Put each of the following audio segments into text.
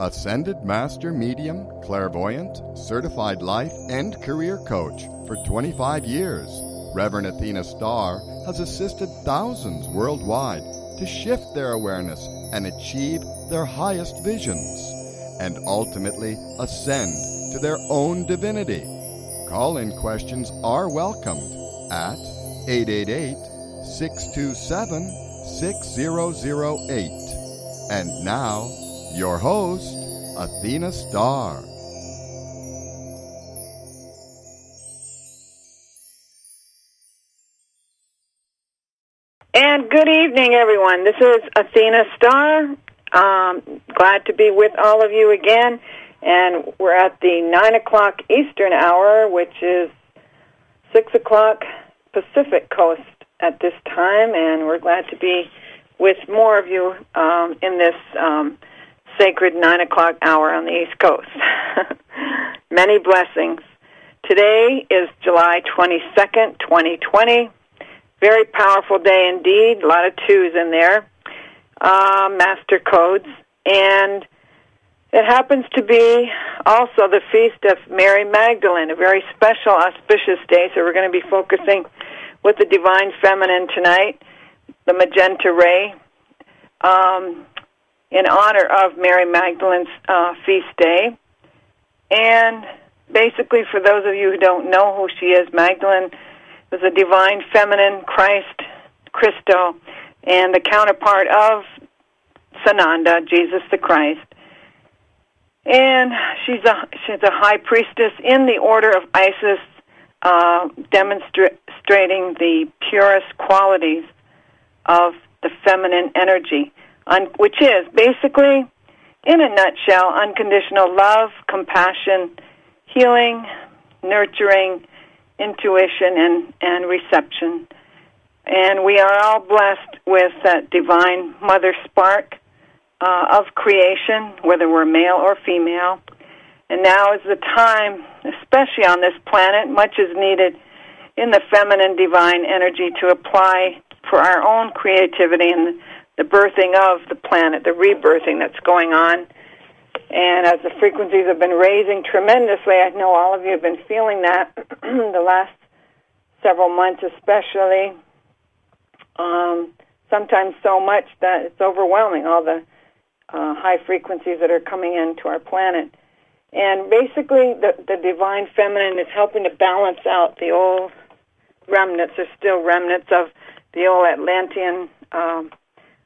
Ascended Master Medium, Clairvoyant, Certified Life and Career Coach for 25 years, Reverend Athena Star has assisted thousands worldwide to shift their awareness and achieve their highest visions, and ultimately ascend to their own divinity. Call in questions are welcomed at 888 627 6008. And now, your host, Athena Star. And good evening, everyone. This is Athena Star. Um, glad to be with all of you again. And we're at the 9 o'clock Eastern hour, which is 6 o'clock Pacific Coast at this time. And we're glad to be with more of you um, in this um, sacred 9 o'clock hour on the East Coast. Many blessings. Today is July 22nd, 2020. Very powerful day indeed. A lot of twos in there. Uh, master codes. And it happens to be also the feast of Mary Magdalene, a very special, auspicious day. So we're going to be focusing with the Divine Feminine tonight, the Magenta Ray, um, in honor of Mary Magdalene's uh, feast day. And basically, for those of you who don't know who she is, Magdalene was a divine feminine Christ, Christo, and the counterpart of Sananda, Jesus the Christ. And she's a she's a high priestess in the order of Isis, uh, demonstrating the purest qualities of the feminine energy, which is basically, in a nutshell, unconditional love, compassion, healing, nurturing, intuition, and, and reception. And we are all blessed with that divine mother spark uh, of creation, whether we're male or female. And now is the time, especially on this planet, much is needed in the feminine divine energy to apply for our own creativity and the birthing of the planet, the rebirthing that's going on. And as the frequencies have been raising tremendously, I know all of you have been feeling that the last several months, especially. Um, sometimes so much that it's overwhelming, all the uh, high frequencies that are coming into our planet. And basically, the, the divine feminine is helping to balance out the old remnants, there's still remnants of the old Atlantean um,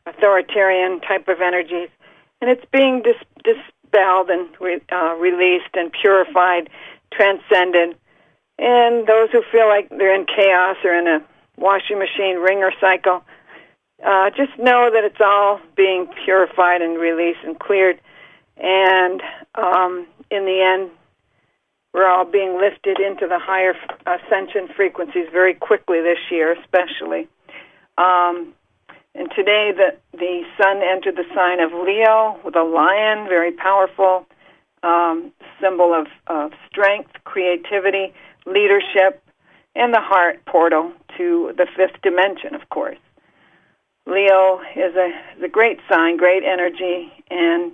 authoritarian type of energies, and it's being dis- dispelled and re- uh, released and purified, transcended. And those who feel like they're in chaos or in a washing machine ringer cycle, uh, just know that it's all being purified and released and cleared. And um, in the end, we're all being lifted into the higher ascension frequencies very quickly this year, especially. Um, and today, the the sun entered the sign of Leo with a lion, very powerful um, symbol of, of strength, creativity, leadership, and the heart portal to the fifth dimension, of course. Leo is a, is a great sign, great energy, and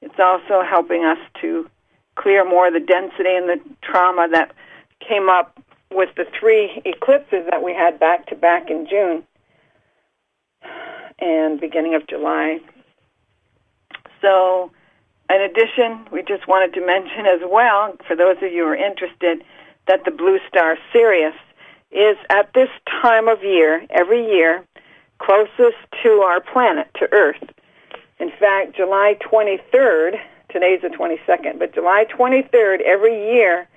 it's also helping us to clear more of the density and the trauma that came up with the three eclipses that we had back to back in June and beginning of July. So, in addition, we just wanted to mention as well, for those of you who are interested, that the blue star Sirius is at this time of year, every year, closest to our planet, to Earth. In fact, July 23rd, today's the 22nd, but July 23rd every year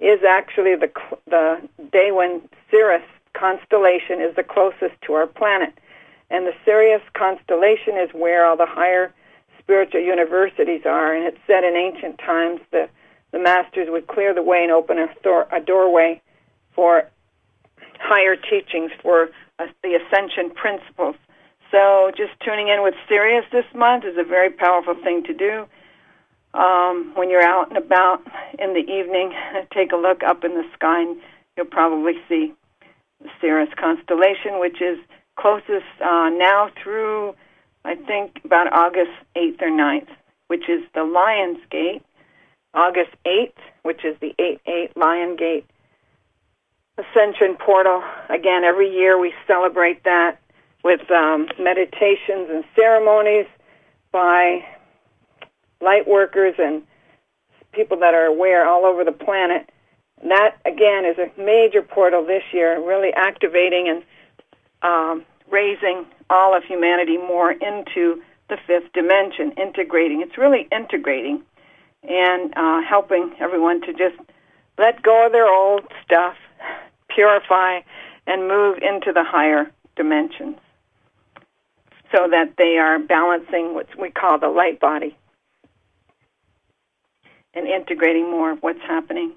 is actually the the day when Sirius constellation is the closest to our planet. And the Sirius constellation is where all the higher spiritual universities are. And it's said in ancient times that the masters would clear the way and open a, door, a doorway for higher teachings, for uh, the ascension principles. So just tuning in with Sirius this month is a very powerful thing to do. Um, when you're out and about in the evening, take a look up in the sky and you'll probably see the Sirius constellation, which is closest uh, now through, I think, about August 8th or 9th. which is the Lion's Gate, August 8th, which is the 8-8 Lion Gate Ascension Portal. Again, every year we celebrate that with um, meditations and ceremonies by light workers and people that are aware all over the planet. That, again, is a major portal this year, really activating and um, raising all of humanity more into the fifth dimension, integrating. It's really integrating and uh, helping everyone to just let go of their old stuff, purify, and move into the higher dimensions so that they are balancing what we call the light body and integrating more of what's happening.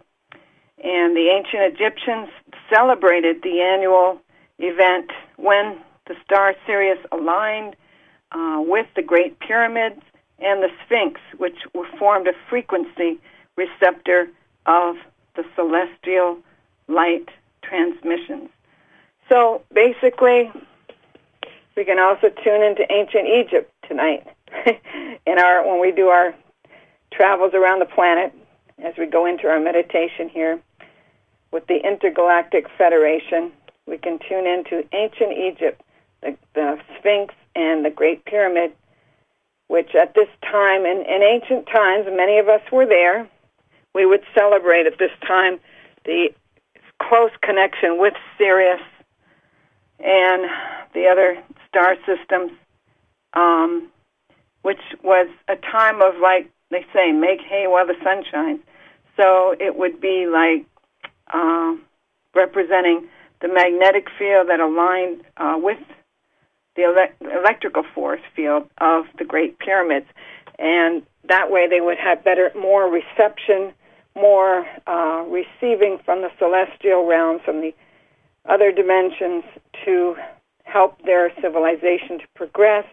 And the ancient Egyptians celebrated the annual event when the star Sirius aligned uh, with the Great Pyramids and the Sphinx, which formed a frequency receptor of the celestial light transmissions. So basically, we can also tune into ancient Egypt tonight in our when we do our travels around the planet as we go into our meditation here with the Intergalactic Federation. We can tune into ancient Egypt, the, the Sphinx, and the Great Pyramid, which at this time, in, in ancient times, many of us were there. We would celebrate at this time the close connection with Sirius and the other star systems, um, which was a time of like they say, make hay while the sun shines. So it would be like uh, representing the magnetic field that aligned uh, with the ele- electrical force field of the Great Pyramids, and that way they would have better, more reception, more uh, receiving from the celestial realms, from the other dimensions, to help their civilization to progress,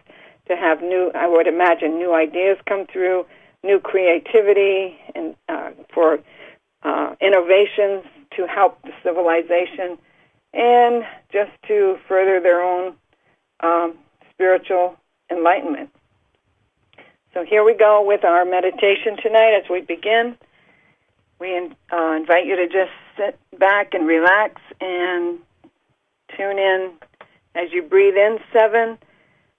to have new, I would imagine, new ideas come through, new creativity, and uh, for uh, innovations to help the civilization, and just to further their own um, spiritual enlightenment. So here we go with our meditation tonight as we begin. We uh, invite you to just sit back and relax and tune in as you breathe in seven,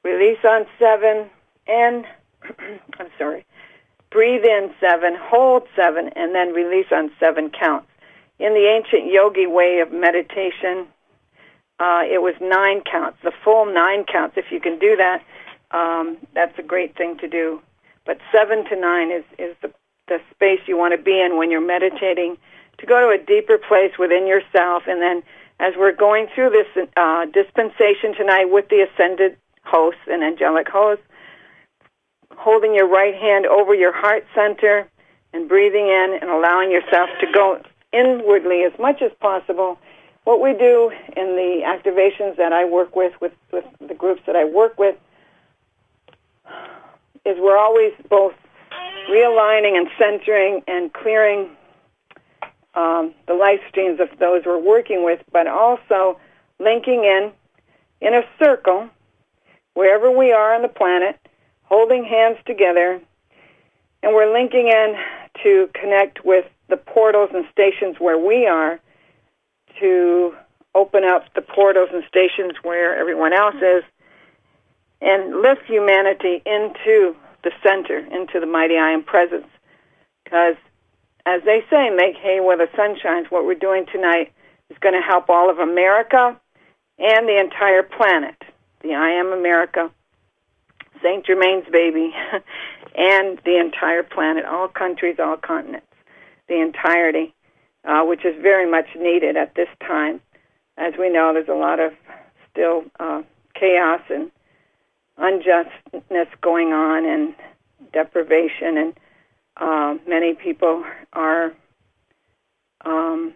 release on seven, and I'm sorry, breathe in seven, hold seven, and then release on seven counts. In the ancient yogi way of meditation, uh, it was nine counts, the full nine counts. If you can do that, um, that's a great thing to do. But seven to nine is, is the, the space you want to be in when you're meditating to go to a deeper place within yourself. And then as we're going through this uh, dispensation tonight with the ascended hosts and angelic hosts, holding your right hand over your heart center and breathing in and allowing yourself to go inwardly as much as possible. What we do in the activations that I work with, with, with the groups that I work with, is we're always both realigning and centering and clearing um, the life streams of those we're working with, but also linking in in a circle wherever we are on the planet, holding hands together, and we're linking in to connect with the portals and stations where we are to open up the portals and stations where everyone else is and lift humanity into the center, into the mighty I am presence. Because, as they say, make hay where the sun shines. What we're doing tonight is going to help all of America and the entire planet. The I am America, St. Germain's baby, and the entire planet, all countries, all continents, the entirety uh, which is very much needed at this time. As we know, there's a lot of still uh, chaos and unjustness going on and deprivation, and uh, many people are um,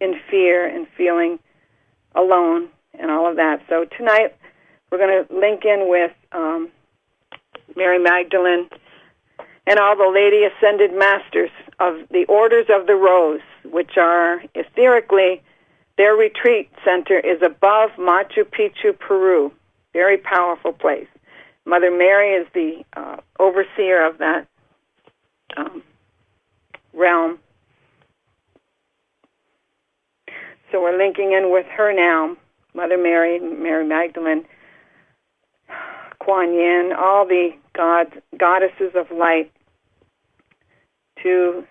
in fear and feeling alone and all of that. So tonight we're going to link in with um, Mary Magdalene and all the Lady Ascended Masters of the Orders of the Rose, which are etherically, their retreat center is above Machu Picchu, Peru. Very powerful place. Mother Mary is the uh, overseer of that um, realm. So we're linking in with her now, Mother Mary, Mary Magdalene, Kuan Yin, all the gods, goddesses of light to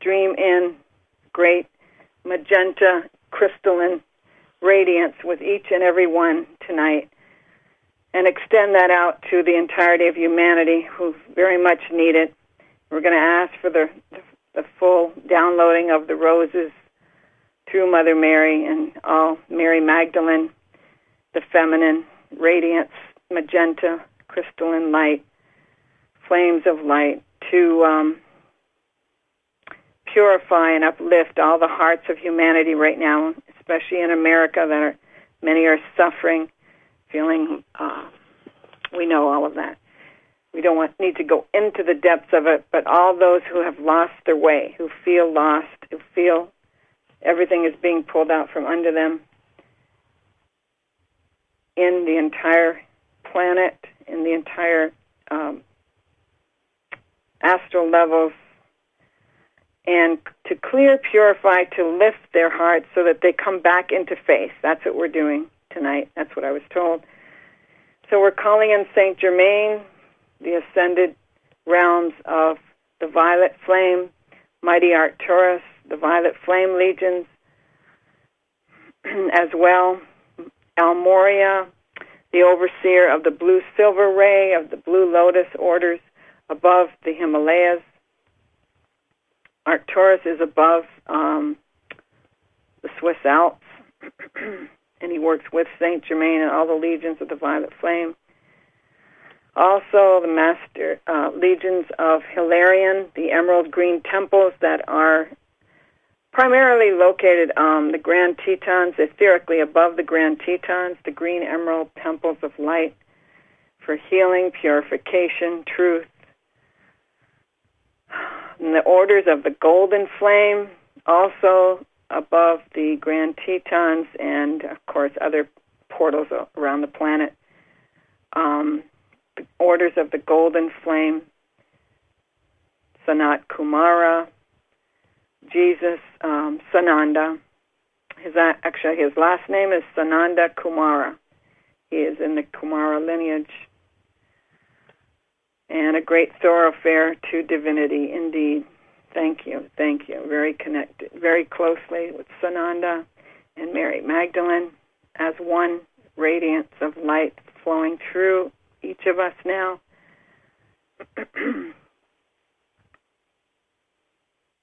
stream in great magenta crystalline radiance with each and every one tonight and extend that out to the entirety of humanity who very much need it. We're going to ask for the, the full downloading of the roses through Mother Mary and all Mary Magdalene, the feminine radiance, magenta, crystalline light, flames of light to um, purify and uplift all the hearts of humanity right now, especially in America that are many are suffering, feeling uh, we know all of that. We don't want, need to go into the depths of it, but all those who have lost their way, who feel lost, who feel everything is being pulled out from under them in the entire planet, in the entire um, astral levels, and to clear, purify, to lift their hearts so that they come back into faith. That's what we're doing tonight. That's what I was told. So we're calling in Saint Germain, the ascended realms of the violet flame, mighty Arcturus, the violet flame legions, as well. El Morya, the overseer of the blue silver ray of the blue lotus orders above the Himalayas. Arcturus is above um, the Swiss Alps, and he works with Saint Germain and all the legions of the Violet Flame. Also, the master uh, legions of Hilarion, the emerald green temples that are primarily located on the Grand Tetons, etherically above the Grand Tetons, the green emerald temples of light for healing, purification, truth. And the orders of the golden flame, also above the Grand Tetons, and of course other portals around the planet. Um, the orders of the golden flame, Sanat Kumara, Jesus um, Sananda. His actually his last name is Sananda Kumara. He is in the Kumara lineage, and a great thoroughfare to divinity indeed. Thank you, thank you. Very connected, very closely with Sananda and Mary Magdalene as one radiance of light flowing through each of us now.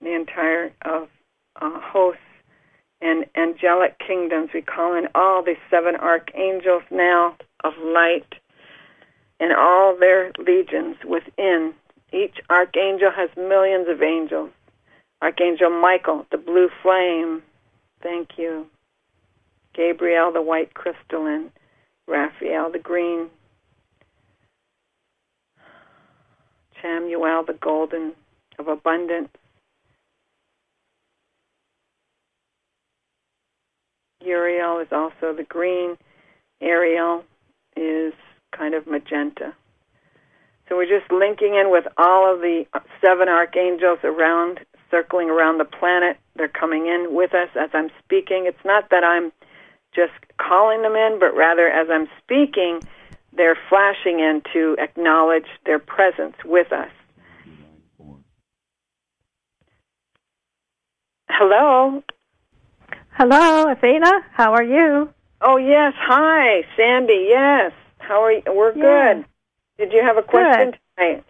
the entire of uh, hosts and angelic kingdoms. We call in all the seven archangels now of light and all their legions within. Each archangel has millions of angels. Archangel Michael, the blue flame. Thank you. Gabriel, the white crystalline. Raphael, the green. Chamuel, the golden of abundance. Uriel is also the green. Ariel is kind of magenta. So we're just linking in with all of the seven archangels around, circling around the planet. They're coming in with us as I'm speaking. It's not that I'm just calling them in, but rather as I'm speaking, they're flashing in to acknowledge their presence with us. Hello. Hello, Athena. How are you? Oh yes, hi, Sandy. Yes, how are you? We're yeah. good. Did you have a question good. tonight?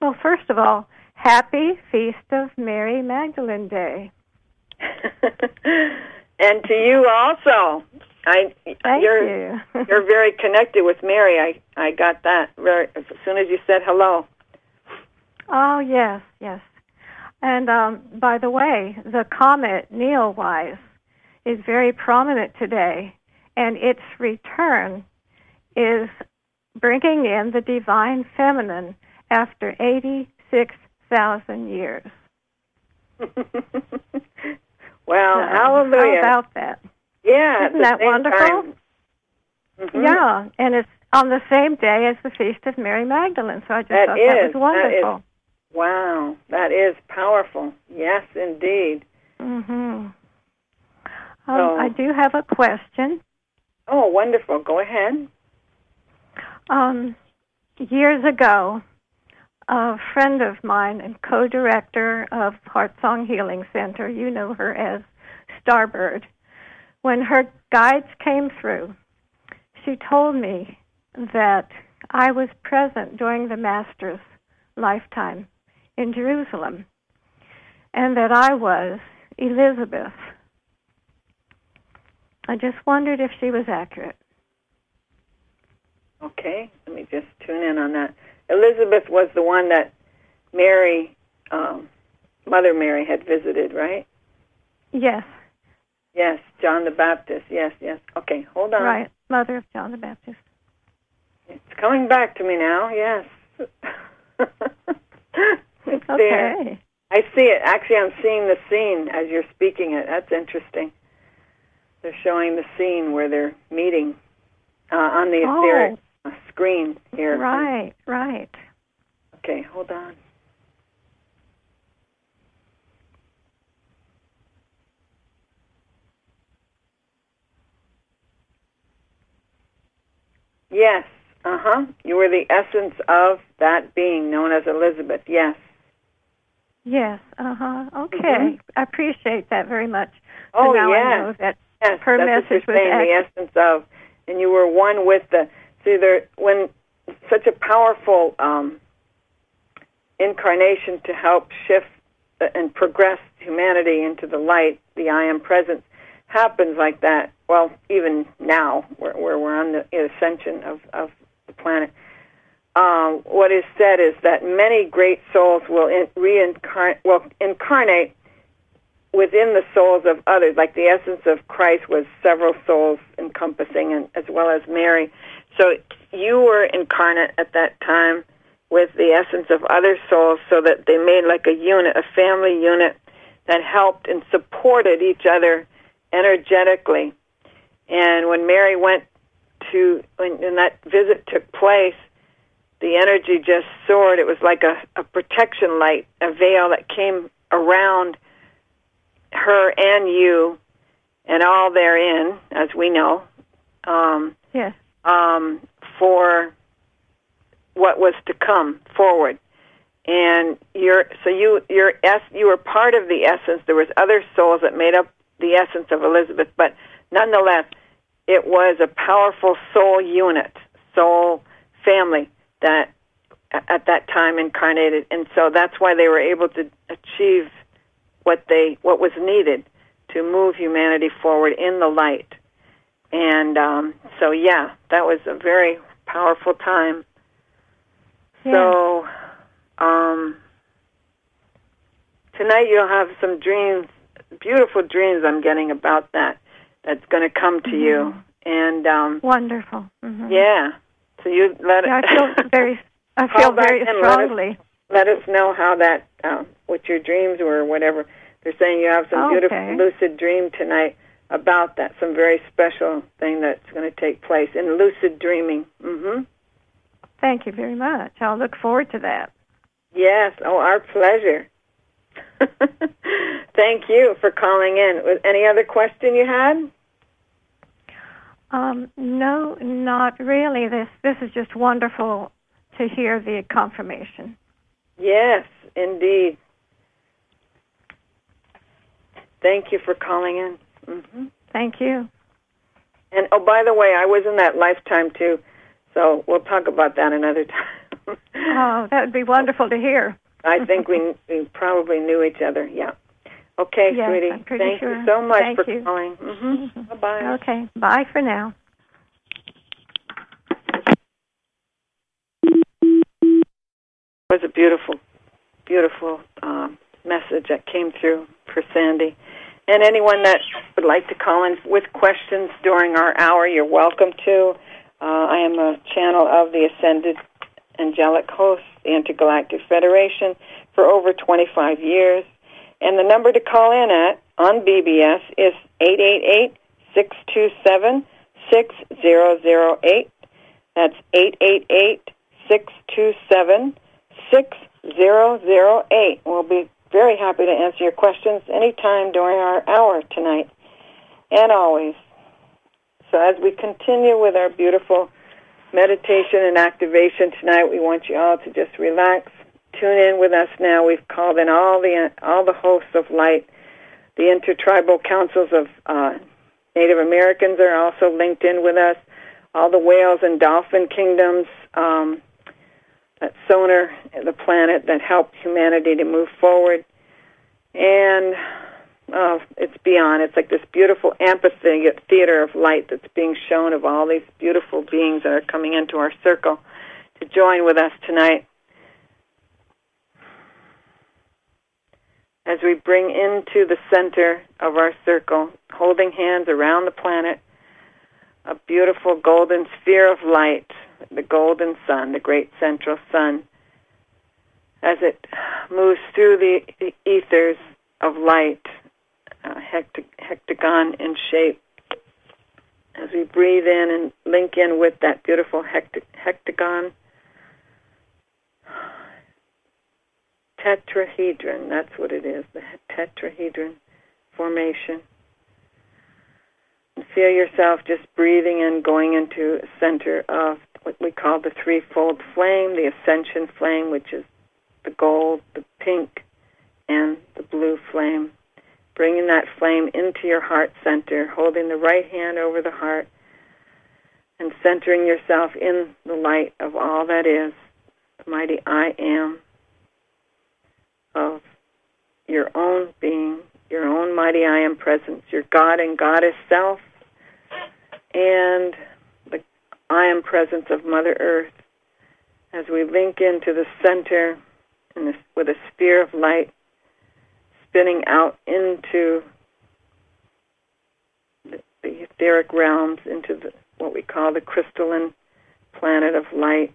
Well, first of all, happy Feast of Mary Magdalene Day. and to you also. I Thank you're you. you're very connected with Mary. I I got that very as soon as you said hello. Oh yes, yes. And um, by the way, the comet Neowise is very prominent today, and its return is bringing in the divine feminine after 86,000 years. well, so, hallelujah. How about that? Yeah. Isn't that wonderful? Mm-hmm. Yeah, and it's on the same day as the feast of Mary Magdalene. So I just That thought is- that was wonderful. That is, Wow, that is powerful. Yes, indeed. Mhm. Um, So- I do have a question. Oh, wonderful. Go ahead. Um, years ago, a friend of mine and co-director of Heart Song Healing Center, you know her as Starbird, when her guides came through, she told me that I was present during the Master's lifetime in Jerusalem and that I was Elizabeth. I just wondered if she was accurate. Okay, let me just tune in on that. Elizabeth was the one that Mary, um, Mother Mary, had visited, right? Yes, Yes, John the Baptist. Yes, yes. Okay, hold on. right. Mother of John the Baptist. It's coming back to me now. Yes. it's there. Okay. I see it. Actually, I'm seeing the scene as you're speaking it. That's interesting. They're showing the scene where they're meeting uh, on the Oh. Uh, screen here. Right, right. Okay, hold on. Yes. Uh huh. You were the essence of that being known as Elizabeth. Yes. Yes. Uh huh. Okay. Mhm. I appreciate that very much. Oh, so now I yes. know that Yes, Her that's message what was you're saying, the essence of, and you were one with the. See, there when such a powerful um, incarnation to help shift uh, and progress humanity into the light, the I am presence, happens like that. Well, even now, where, we're on the ascension of of the planet. Um, what is said is that many great souls will in, reincarnate, will incarnate within the souls of others, like the essence of Christ was several souls encompassing, and as well as Mary. So you were incarnate at that time with the essence of other souls, so that they made like a unit, a family unit that helped and supported each other energetically. And when Mary went to, when, when that visit took place, the energy just soared. It was like a, a protection light, a veil that came around her and you and all therein, as we know, um, yes. Um, for what was to come forward. And you're so you you're es- you were part of the essence. There was other souls that made up the essence of Elizabeth, but nonetheless, it was a powerful soul unit, soul family that at that time incarnated, and so that's why they were able to achieve what they what was needed to move humanity forward in the light. And um, so, yeah, that was a very powerful time. So, um, tonight you'll have some dreams, beautiful dreams. I'm getting about that. That's going to come to you, and um, Wonderful. hmm yeah. So you let Yeah, it. I feel very. I feel very in, let us- strongly. let us know how that, uh, what your dreams were, or whatever. They're saying you have some beautiful lucid dream tonight about that, some very special thing that's going to take place in lucid dreaming. hmm Thank you very much. I'll look forward to that. Yes. Oh, our pleasure. Thank you for calling in. Was any other question you had? Um, no, not really. This this is just wonderful to hear the confirmation. Yes, indeed. Thank you for calling in. Hmm Thank you. And oh, by the way, I was in that lifetime too, so we'll talk about that another time. Oh, that would be wonderful to hear. I think we, we probably knew each other. Yeah. Okay, Yes, sweetie. I'm pretty Thank sure. you so much Thank for you. calling. hmm Bye bye. Okay. Bye for now. It was a beautiful, beautiful um, message that came through for Sandy. And anyone that would like to call in with questions during our hour, you're welcome to. Uh, I am a channel of the Ascended Angelic Hosts, the Intergalactic Federation, for over 25 years. And the number to call in at on BBS is 888 627 6008. That's 888 627 6008. We'll be very happy to answer your questions anytime during our hour tonight and always. So, as we continue with our beautiful meditation and activation tonight, we want you all to just relax. Tune in with us now. We've called in all the all the hosts of light. The intertribal councils of uh, Native Americans are also linked in with us. All the whales and dolphin kingdoms, um, that sonar, the planet that helped humanity to move forward. And oh, it's beyond. It's like this beautiful amphitheater of light that's being shown of all these beautiful beings that are coming into our circle to join with us tonight. As we bring into the center of our circle, holding hands around the planet, a beautiful golden sphere of light, the golden sun, the great central sun, as it moves through the, the ethers of light, uh, hectagon in shape. As we breathe in and link in with that beautiful hectagon, tetrahedron, that's what it is, the tetrahedron formation. Feel yourself just breathing in, going into center of what we call the threefold flame, the ascension flame, which is the gold, the pink, and the blue flame. Bringing that flame into your heart center, holding the right hand over the heart, and centering yourself in the light of all that is, the mighty I am of your own being, your own mighty I am presence, your God and Goddess self, and the I am presence of Mother Earth as we link into the center this, with a sphere of light spinning out into the, the etheric realms, into the, what we call the crystalline planet of light,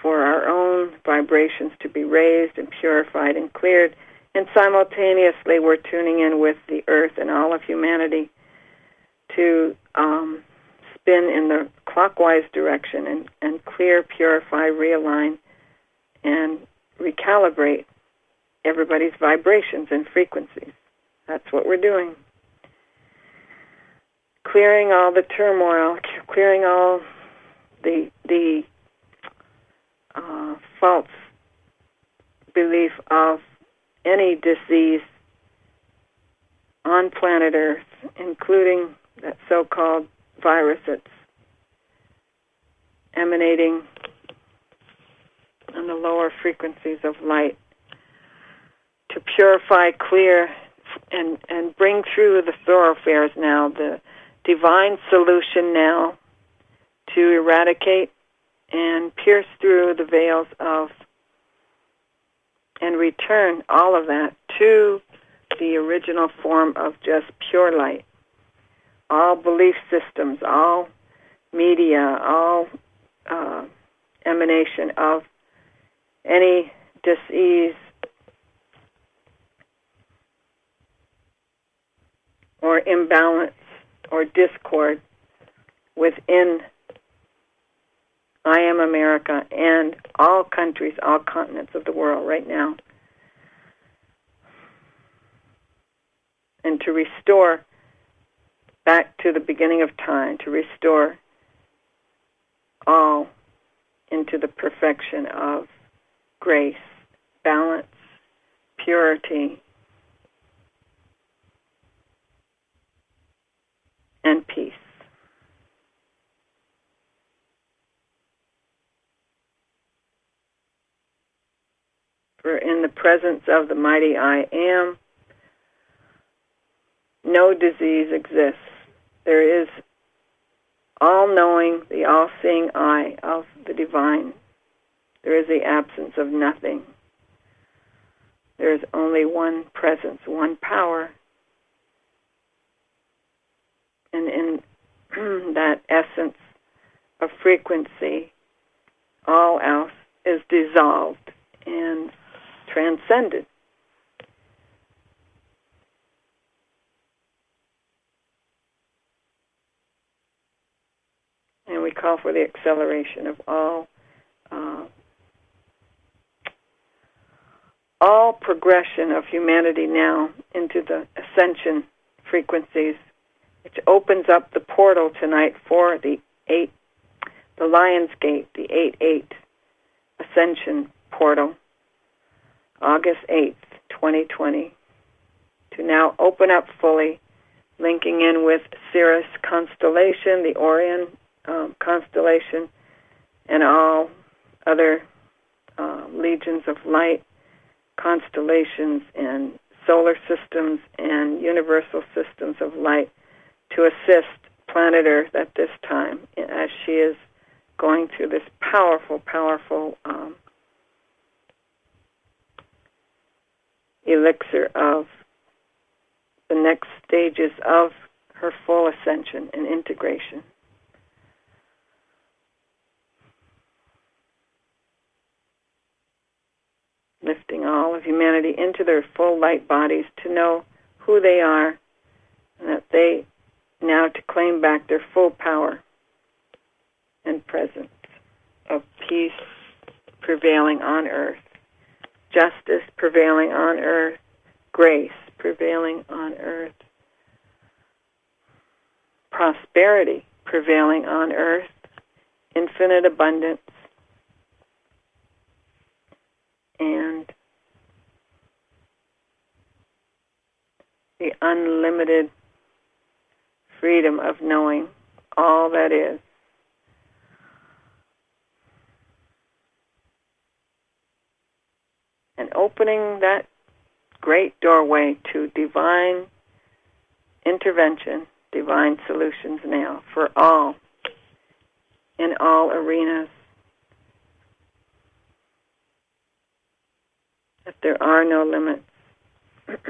for our own vibrations to be raised and purified and cleared. And simultaneously, we're tuning in with the earth and all of humanity to um, spin in the clockwise direction and, and clear, purify, realign, and recalibrate everybody's vibrations and frequencies. That's what we're doing. Clearing all the turmoil, clearing all the the uh, false belief of any disease on planet Earth, including that so-called virus that's emanating on the lower frequencies of light to purify, clear, and, and bring through the thoroughfares now, the divine solution now to eradicate and pierce through the veils of and return all of that to the original form of just pure light. All belief systems, all media, all uh, emanation of any disease or imbalance or discord within I am America and all countries, all continents of the world right now. And to restore back to the beginning of time, to restore all into the perfection of grace, balance, purity, and peace. For in the presence of the mighty I am, no disease exists. There is all knowing, the all seeing eye of the divine. There is the absence of nothing. There is only one presence, one power, and in that essence of frequency, all else is dissolved and transcended. And we call for the acceleration of all uh, all progression of humanity now into the ascension frequencies, which opens up the portal tonight for the eight, the Lion's Gate, the eight eight ascension portal, August eighth, twenty twenty, to now open up fully, linking in with Sirius constellation, the Orion um, constellation, and all other uh, legions of light constellations and solar systems and universal systems of light to assist planet Earth at this time as she is going through this powerful, powerful um, elixir of the next stages of her full ascension and integration. lifting all of humanity into their full light bodies to know who they are and that they now to claim back their full power and presence of peace prevailing on earth, justice prevailing on earth, grace prevailing on earth, prosperity prevailing on earth, infinite abundance, and the unlimited freedom of knowing all that is. And opening that great doorway to divine intervention, divine solutions now for all, in all arenas. that there are no limits.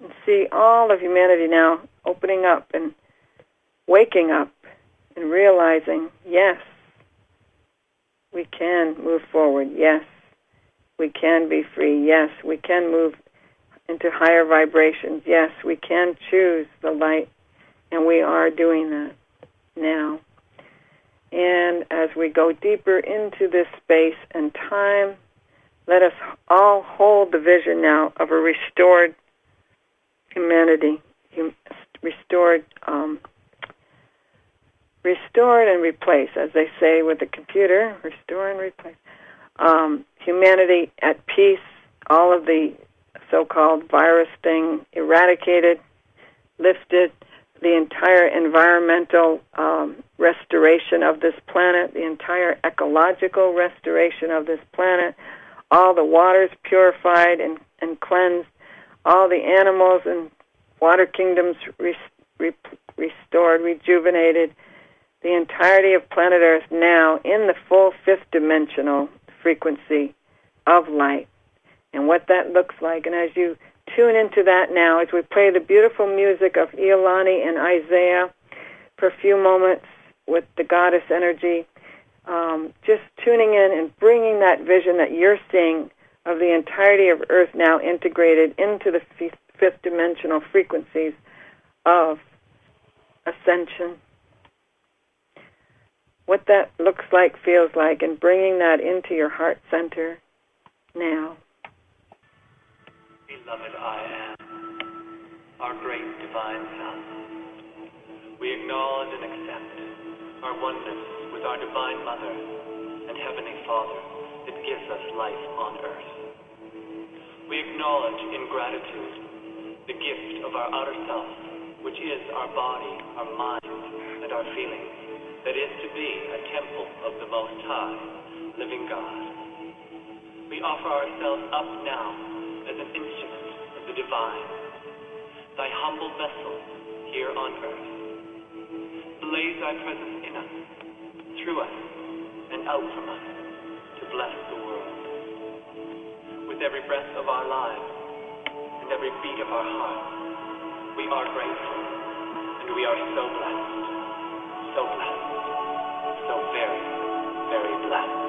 and see all of humanity now opening up and waking up and realizing, yes, we can move forward. Yes, we can be free. Yes, we can move into higher vibrations. Yes, we can choose the light, and we are doing that now. And as we go deeper into this space and time, let us all hold the vision now of a restored humanity, restored, um, restored and replace, as they say with the computer, restore and replace. Um, humanity at peace, all of the so-called virus thing eradicated, lifted, the entire environmental um, restoration of this planet, the entire ecological restoration of this planet, all the waters purified and, and cleansed, all the animals and water kingdoms re- re- restored, rejuvenated, the entirety of planet Earth now in the full fifth dimensional frequency of light and what that looks like. And as you tune into that now as we play the beautiful music of Iolani and Isaiah for a few moments with the goddess energy. Um, just tuning in and bringing that vision that you're seeing of the entirety of Earth now integrated into the fifth, fifth dimensional frequencies of ascension. What that looks like, feels like, and bringing that into your heart center now. Beloved I am, our great divine Son. We acknowledge and accept our oneness with our divine Mother and Heavenly Father that gives us life on earth. We acknowledge in gratitude the gift of our outer self, which is our body, our mind, and our feelings, that is to be a temple of the Most High, living God. We offer ourselves up now as an instrument of the divine, thy humble vessel here on earth. Blaze thy presence in us, through us, and out from us to bless the world. With every breath of our lives and every beat of our hearts, we are grateful, and we are so blessed, so blessed, so very, very blessed.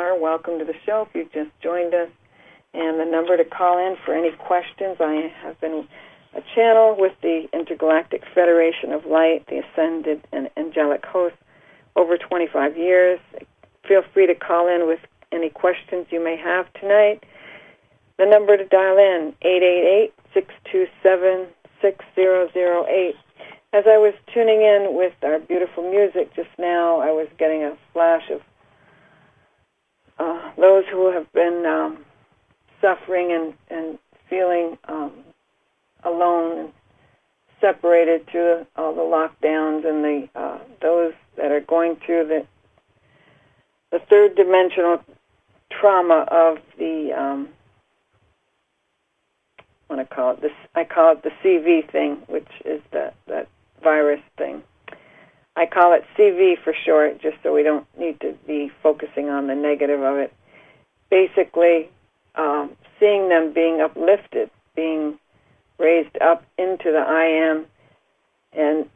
Star. Welcome to the show if you've just joined us. And the number to call in for any questions, I have been a channel with the Intergalactic Federation of Light, the Ascended and Angelic Hosts, over 25 years. Feel free to call in with any questions you may have tonight. The number to dial in, 888 627 6008. As I was tuning in with our beautiful music just now, I was getting a flash of uh, those who have been um, suffering and, and feeling um, alone and separated through all the lockdowns and the uh, those that are going through the the third dimensional trauma of the um, I want to call it this. I call it the CV thing, which is the that virus thing. I call it CV for short, just so we don't need to be focusing on the negative of it. Basically, um, seeing them being uplifted, being raised up into the I am, and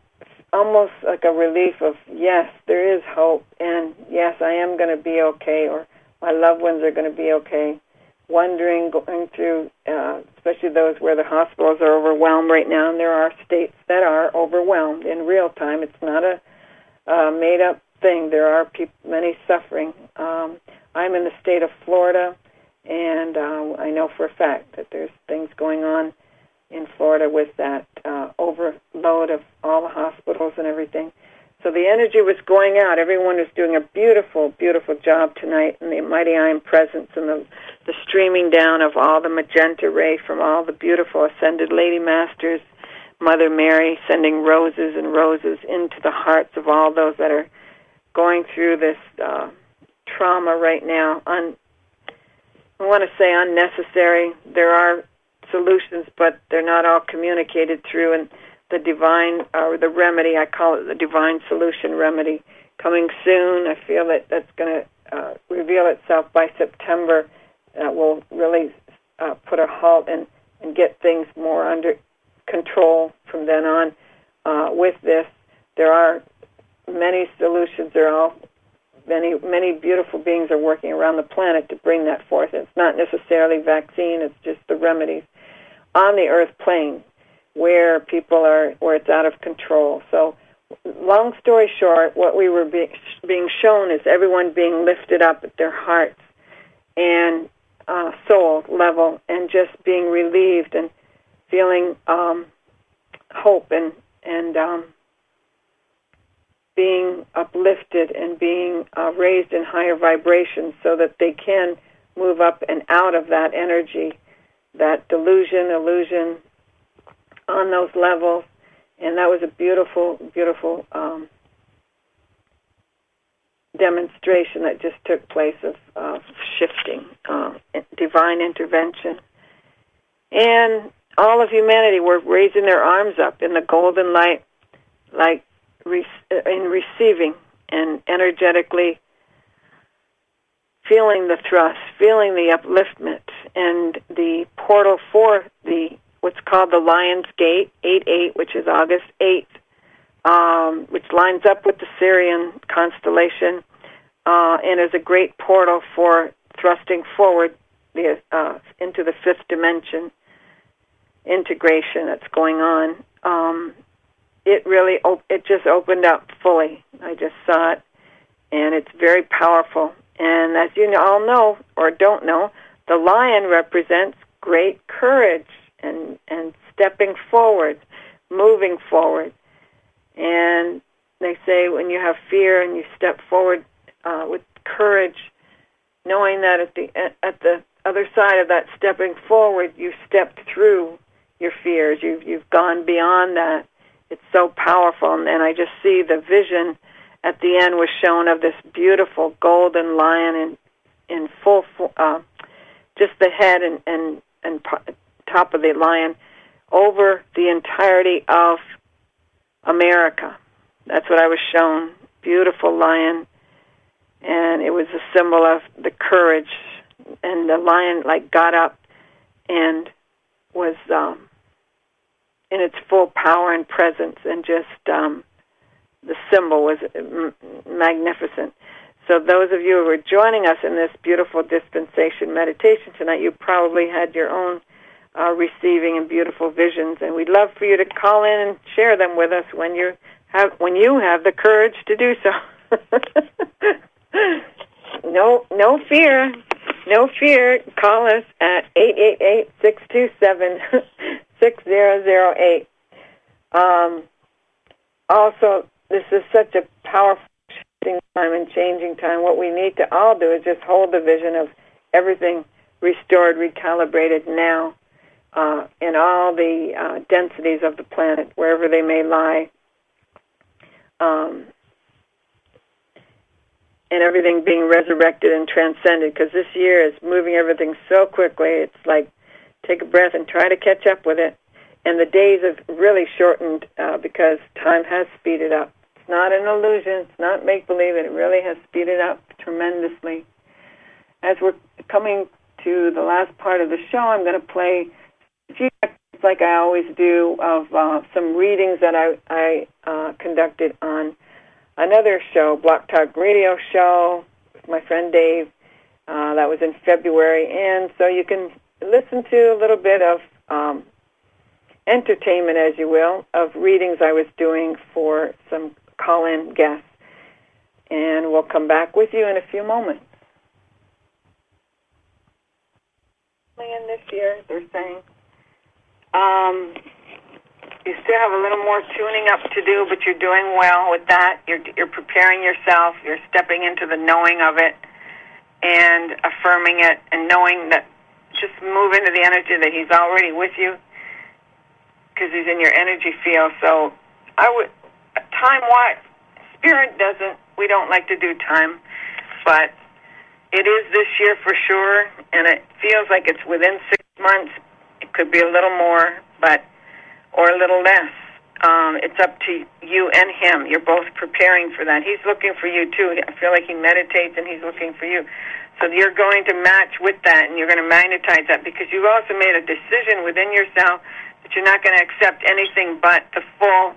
almost like a relief of yes, there is hope, and yes, I am going to be okay, or my loved ones are going to be okay. Wondering, going through, uh, especially those where the hospitals are overwhelmed right now, and there are states that are overwhelmed in real time. It's not a uh, made-up thing. There are people, many suffering. Um, I'm in the state of Florida, and uh, I know for a fact that there's things going on in Florida with that uh, overload of all the hospitals and everything. So the energy was going out. Everyone was doing a beautiful, beautiful job tonight, and the mighty I am presence and the the streaming down of all the magenta ray from all the beautiful ascended lady masters, Mother Mary sending roses and roses into the hearts of all those that are going through this uh, trauma right now. Un- I want to say unnecessary. There are solutions, but they're not all communicated through. And the divine, or the remedy, I call it the divine solution remedy, coming soon. I feel that that's going to uh, reveal itself by September. That will really uh, put a halt and, and get things more under control from then on. Uh, with this, there are many solutions. There are all many many beautiful beings are working around the planet to bring that forth. It's not necessarily vaccine; it's just the remedies on the earth plane where people are where it's out of control. So long story short, what we were be, being shown is everyone being lifted up at their hearts and uh, soul level and just being relieved and feeling um, hope and and um, being uplifted and being uh, raised in higher vibrations so that they can move up and out of that energy that delusion, illusion on those levels. And that was a beautiful, beautiful um, demonstration that just took place of, of shifting, uh, divine intervention. And all of humanity were raising their arms up in the golden light, like re- in receiving and energetically feeling the thrust, feeling the upliftment, and the portal for the what's called the Lion's Gate, 8-8, which is August 8th, um, which lines up with the Sirian constellation, uh, and is a great portal for thrusting forward the, uh, into the fifth dimension integration that's going on. Um, it really, op- it just opened up fully. I just saw it, and it's very powerful. And as you all know or don't know, the lion represents great courage and and stepping forward, moving forward. And they say when you have fear and you step forward uh, with courage, knowing that at the at the other side of that stepping forward, you stepped through your fears. You've you've gone beyond that. It's so powerful, and, and I just see the vision at the end was shown of this beautiful golden lion in in full, uh, just the head and and and top of the lion over the entirety of America. That's what I was shown. Beautiful lion, and it was a symbol of the courage. And the lion like got up and was um, in its full power and presence, and just um, the symbol was magnificent. So, those of you who are joining us in this beautiful dispensation meditation tonight, you probably had your own uh, receiving and beautiful visions, and we'd love for you to call in and share them with us when you have when you have the courage to do so. no, no fear, no fear. Call us at eight eight eight six two seven six zero zero eight. Um, also, this is such a powerful shifting time and changing time. What we need to all do is just hold the vision of everything restored, recalibrated now uh, in all the uh, densities of the planet, wherever they may lie. Um, and everything being resurrected and transcended because this year is moving everything so quickly. It's like take a breath and try to catch up with it. And the days have really shortened uh, because time has speeded up. It's not an illusion. It's not make believe. It really has speeded up tremendously. As we're coming to the last part of the show, I'm going to play like I always do of uh, some readings that I, I uh, conducted on another show, Blog Talk Radio show with my friend Dave. Uh, that was in February, and so you can listen to a little bit of um, entertainment, as you will, of readings I was doing for some call-in guests. And we'll come back with you in a few moments. In this year, they're saying um, you still have a little more tuning up to do, but you're doing well with that. You're you're preparing yourself. You're stepping into the knowing of it and affirming it, and knowing that just move into the energy that He's already with you because He's in your energy field. So I would time what spirit doesn't. We don't like to do time, but it is this year for sure, and it feels like it's within six months It could be a little more, but or a little less. Um, it's up to you and him. You're both preparing for that. He's looking for you too. I feel like he meditates and he's looking for you. So you're going to match with that and you're going to magnetize that because you've also made a decision within yourself that you're not going to accept anything but the full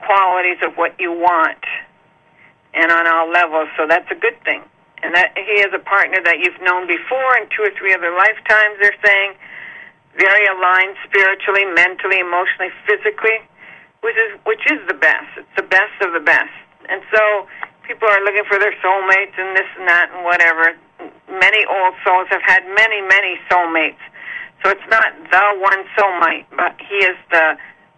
qualities of what you want and on all levels. So that's a good thing. And that he is a partner that you've known before in two or three other lifetimes, they're saying very aligned spiritually, mentally, emotionally, physically, which is which is the best. It's the best of the best. And so people are looking for their soulmates and this and that and whatever. Many old souls have had many, many soulmates. So it's not the one soulmate, but he is the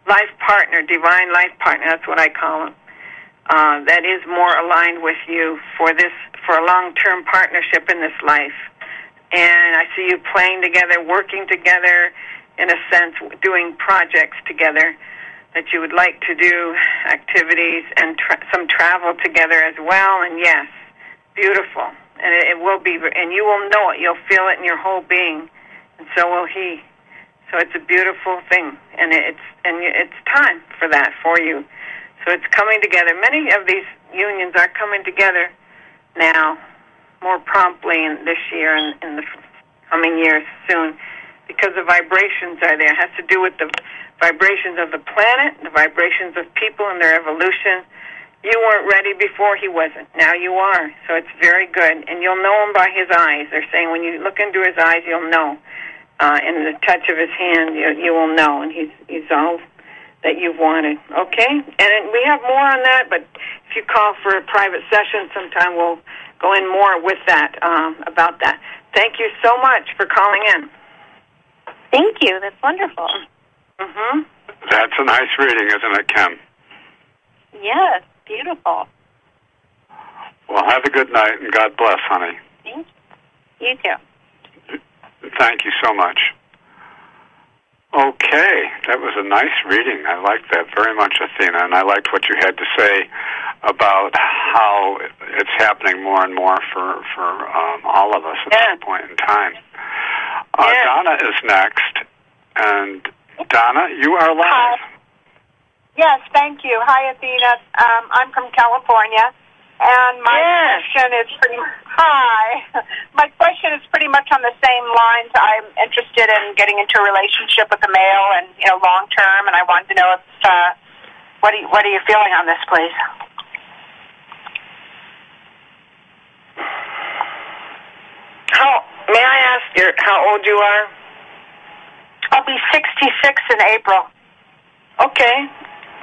life partner, divine life partner. That's what I call him. Uh, that is more aligned with you for this for a long term partnership in this life and I see you playing together, working together, in a sense, doing projects together that you would like to do, activities and tra- some travel together as well. And yes, beautiful, and it, it will be, and you will know it. You'll feel it in your whole being, and so will he. So it's a beautiful thing, and it's and it's time for that for you. So it's coming together. Many of these unions are coming together now more promptly in this year and in the coming years soon because the vibrations are there. It has to do with the vibrations of the planet, the vibrations of people and their evolution. You weren't ready before he wasn't. Now you are. So it's very good. And you'll know him by his eyes. They're saying when you look into his eyes, you'll know. Uh, in the touch of his hand, you, you will know. And he's, he's all that you've wanted. Okay? And we have more on that, but if you call for a private session sometime, we'll go in more with that um, about that. Thank you so much for calling in. Thank you. That's wonderful. Mm-hmm. That's a nice reading, isn't it, Kim? Yes, beautiful. Well, have a good night and God bless, honey. Thank you. You too. Thank you so much. Okay, That was a nice reading. I liked that very much, Athena, and I liked what you had to say about how it's happening more and more for for um, all of us at Yeah. this point in time. Uh, Yeah. Donna is next, and Donna, you are live. Hi. Yes, thank you. Hi, Athena. Um, I'm from California, and my Yes. question is pretty. Hi. My question is pretty much on the same lines. I'm interested in getting into a relationship with a male, and you know, long term. And I wanted to know if uh, what are you, what are you feeling on this, please? How may I ask your how old you are? I'll be 66 in April. Okay,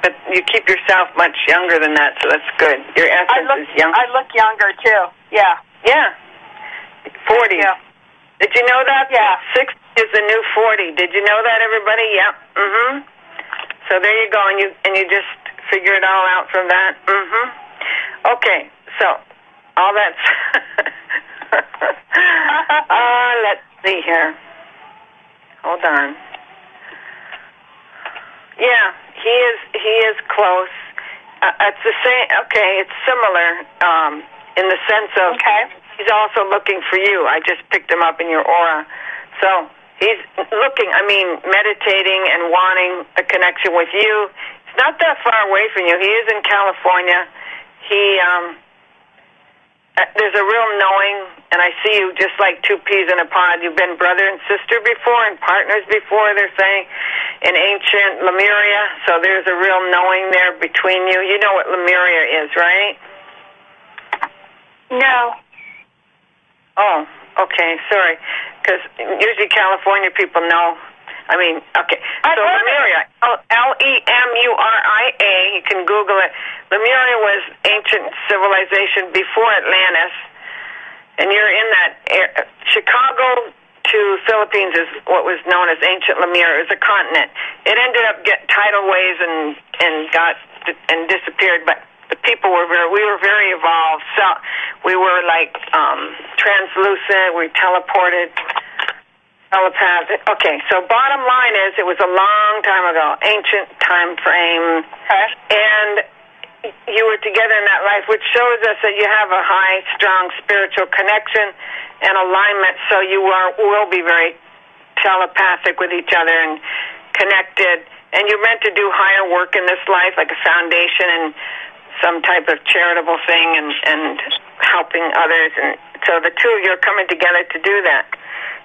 but you keep yourself much younger than that, so that's good. Your I essence look is young. I look younger too. Yeah. yeah, forty. Yeah. Did you know that? Yeah. Six is the new forty. Did you know that, everybody? Yep. Mhm. So there you go, and you and you just figure it all out from that. Mhm. Okay. So all that's. uh, let's see here. Hold on. Yeah, he is. He is close. Uh, it's the same. Okay, it's similar um, in the sense of Okay. he's also looking for you. I just picked him up in your aura. So he's looking, I mean, meditating and wanting a connection with you. It's not that far away from you. He is in California. He, um, there's a real knowing, and I see you just like two peas in a pod. You've been brother and sister before and partners before, they're saying, in ancient Lemuria. So there's a real knowing there between you. You know what Lemuria is, right? No. Oh, okay. Sorry, because usually California people know. I mean, okay. I've so Lemuria, L E M U R I A. You can Google it. Lemuria was ancient civilization before Atlantis, and you're in that air, Chicago to Philippines is what was known as ancient Lemuria. It was a continent. It ended up get tidal waves and and got and disappeared, but the people were very we were very evolved. So we were like um translucent. We teleported telepathic. Okay, so bottom line is it was a long time ago, ancient time frame, and you were together in that life, which shows us that you have a high, strong spiritual connection and alignment. So you are will be very telepathic with each other and connected. And you're meant to do higher work in this life, like a foundation and some type of charitable thing, and and helping others. And so the two of you are coming together to do that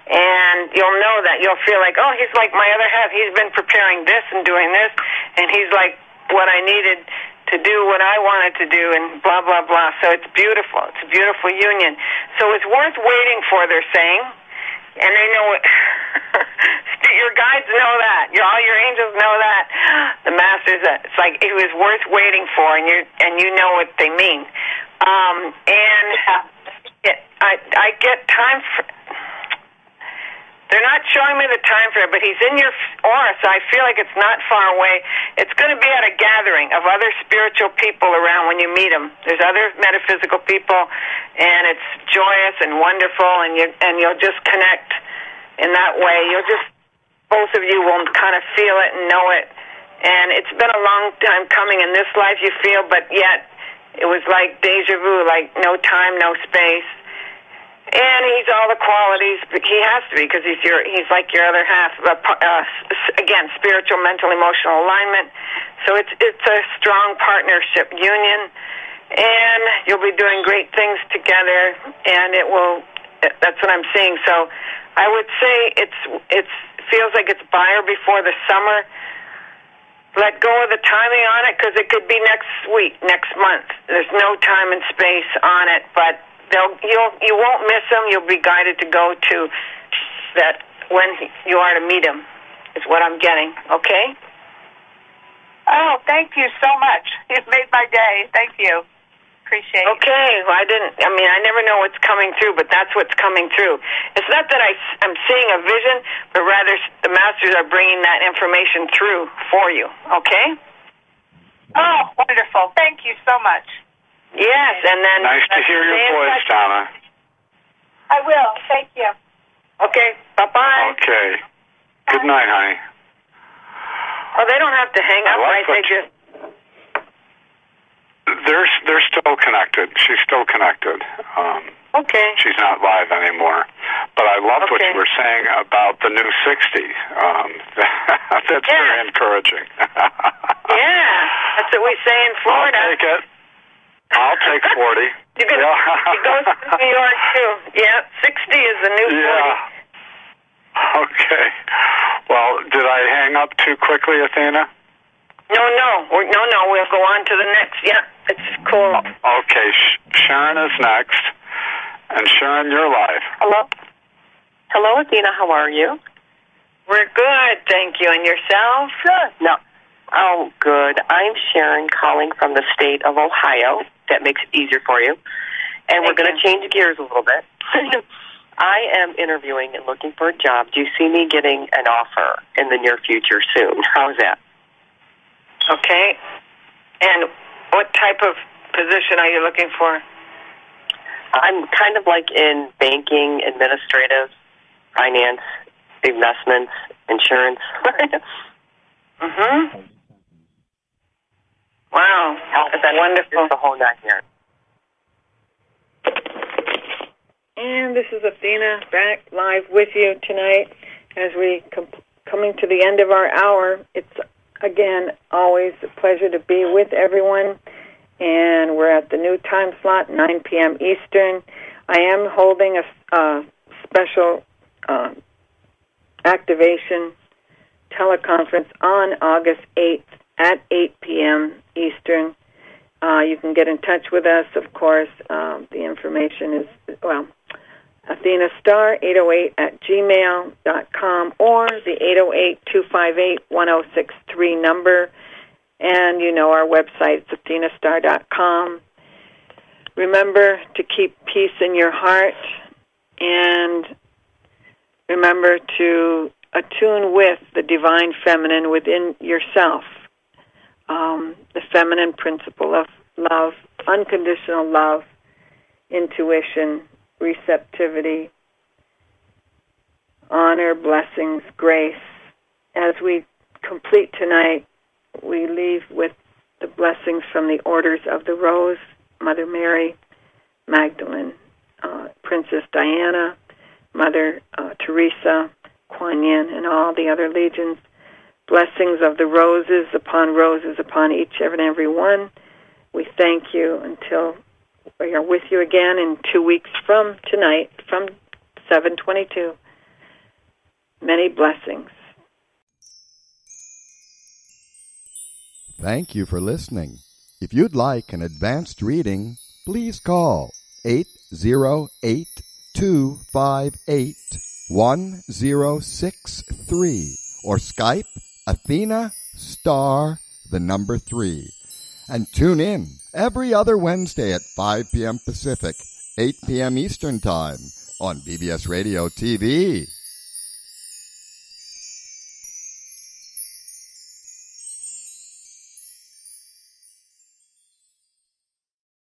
and you'll know that you'll feel like, oh, he's like my other half. He's been preparing this and doing this, and he's like what I needed to do what I wanted to do, and blah blah blah. So it's beautiful. It's a beautiful union. So it's worth waiting for. They're saying, and they know it. your guides know that. Your, all your angels know that. The masters. That it's like it was worth waiting for, and you and you know what they mean. Um, and it, I I get time for. They're not showing me the time frame, but he's in your aura, so I feel like it's not far away. It's going to be at a gathering of other spiritual people around when you meet them. There's other metaphysical people, and it's joyous and wonderful, and you and you'll just connect in that way. You'll just both of you will kind of feel it and know it. And it's been a long time coming in this life, you feel, but yet it was like deja vu, like no time, no space. And he's all the qualities. He has to be because he's your. He's like your other half. Uh, again, spiritual, mental, emotional alignment. So it's it's a strong partnership union, and you'll be doing great things together. And it will. That's what I'm seeing. So I would say it's it's feels like it's buyer before the summer. Let go of the timing on it because it could be next week, next month. There's no time and space on it, but they'll you'll you won't miss them. You'll be guided to go to that when you are to meet him. Is what I'm getting. Okay. Oh, thank you so much. You've made my day. Thank you. Appreciate it. Okay. Well, I didn't. I mean, I never know what's coming through, but that's what's coming through. It's not that I am seeing a vision, but rather the masters are bringing that information through for you. Okay. Oh, wonderful. Thank you so much. Yes, and then Nice to hear your voice, touch. Donna. I will. Thank you. Okay. Bye bye. Okay. Good night, honey. Well, they don't have to hang up, I like right? They just they're they're still connected. She's still connected. Um, okay. she's not live anymore. But I loved what you were saying about the new 60. Um, that's Yeah. very encouraging. Yeah, that's what we say in Florida. I'll take it. I'll take 40. You can, Yeah. It goes to New York too. Yeah, sixty is the new Yeah. Okay. Well, did I hang up too quickly, Athena? No, no, we're, no, no. We'll go on to the next. Yeah, it's cool. Uh, okay, Sh- Sharon is next. And Sharon, you're live. Hello. Hello, Athena. How are you? We're good, thank you. And yourself? Good. No. Oh, good. I'm Sharon calling from the state of Ohio. That makes it easier for you. And we're going to change gears a little bit. I am interviewing and looking for a job. Do you see me getting an offer in the near future soon? How's that? Okay. And what type of position are you looking for? I'm kind of like in banking, administrative, finance, investments, insurance. Mm-hmm. Wow, that's wonderful. It's the whole nine yards. And this is Athena back live with you tonight as we com- coming to the end of our hour. It's again always a pleasure to be with everyone, and we're at the new time slot, 9 p.m. Eastern. I am holding a, a special uh, activation teleconference on August 8th at 8 p.m. Eastern. Uh, you can get in touch with us, of course. Um, the information is, well, Athena Star 808 at gmail dot com or the 808 258 1063 number. And you know our website, it's athenastar.com. Remember to keep peace in your heart and remember to attune with the divine feminine within yourself. Um, the feminine principle of love, unconditional love, intuition, receptivity, honor, blessings, grace. As we complete tonight, we leave with the blessings from the orders of the Rose, Mother Mary, Magdalene, uh, Princess Diana, Mother uh, Teresa, Kuan Yin, and all the other legions. Blessings of the roses upon roses upon each and every one. We thank you until we are with you again in two weeks from tonight, from 722. Many blessings. Thank you for listening. If you'd like an advanced reading, please call 808 258 1063 or Skype Athena Star the number 3 and tune in every other Wednesday at 5 p.m. Pacific, 8 p.m. Eastern Time on BBS Radio TV.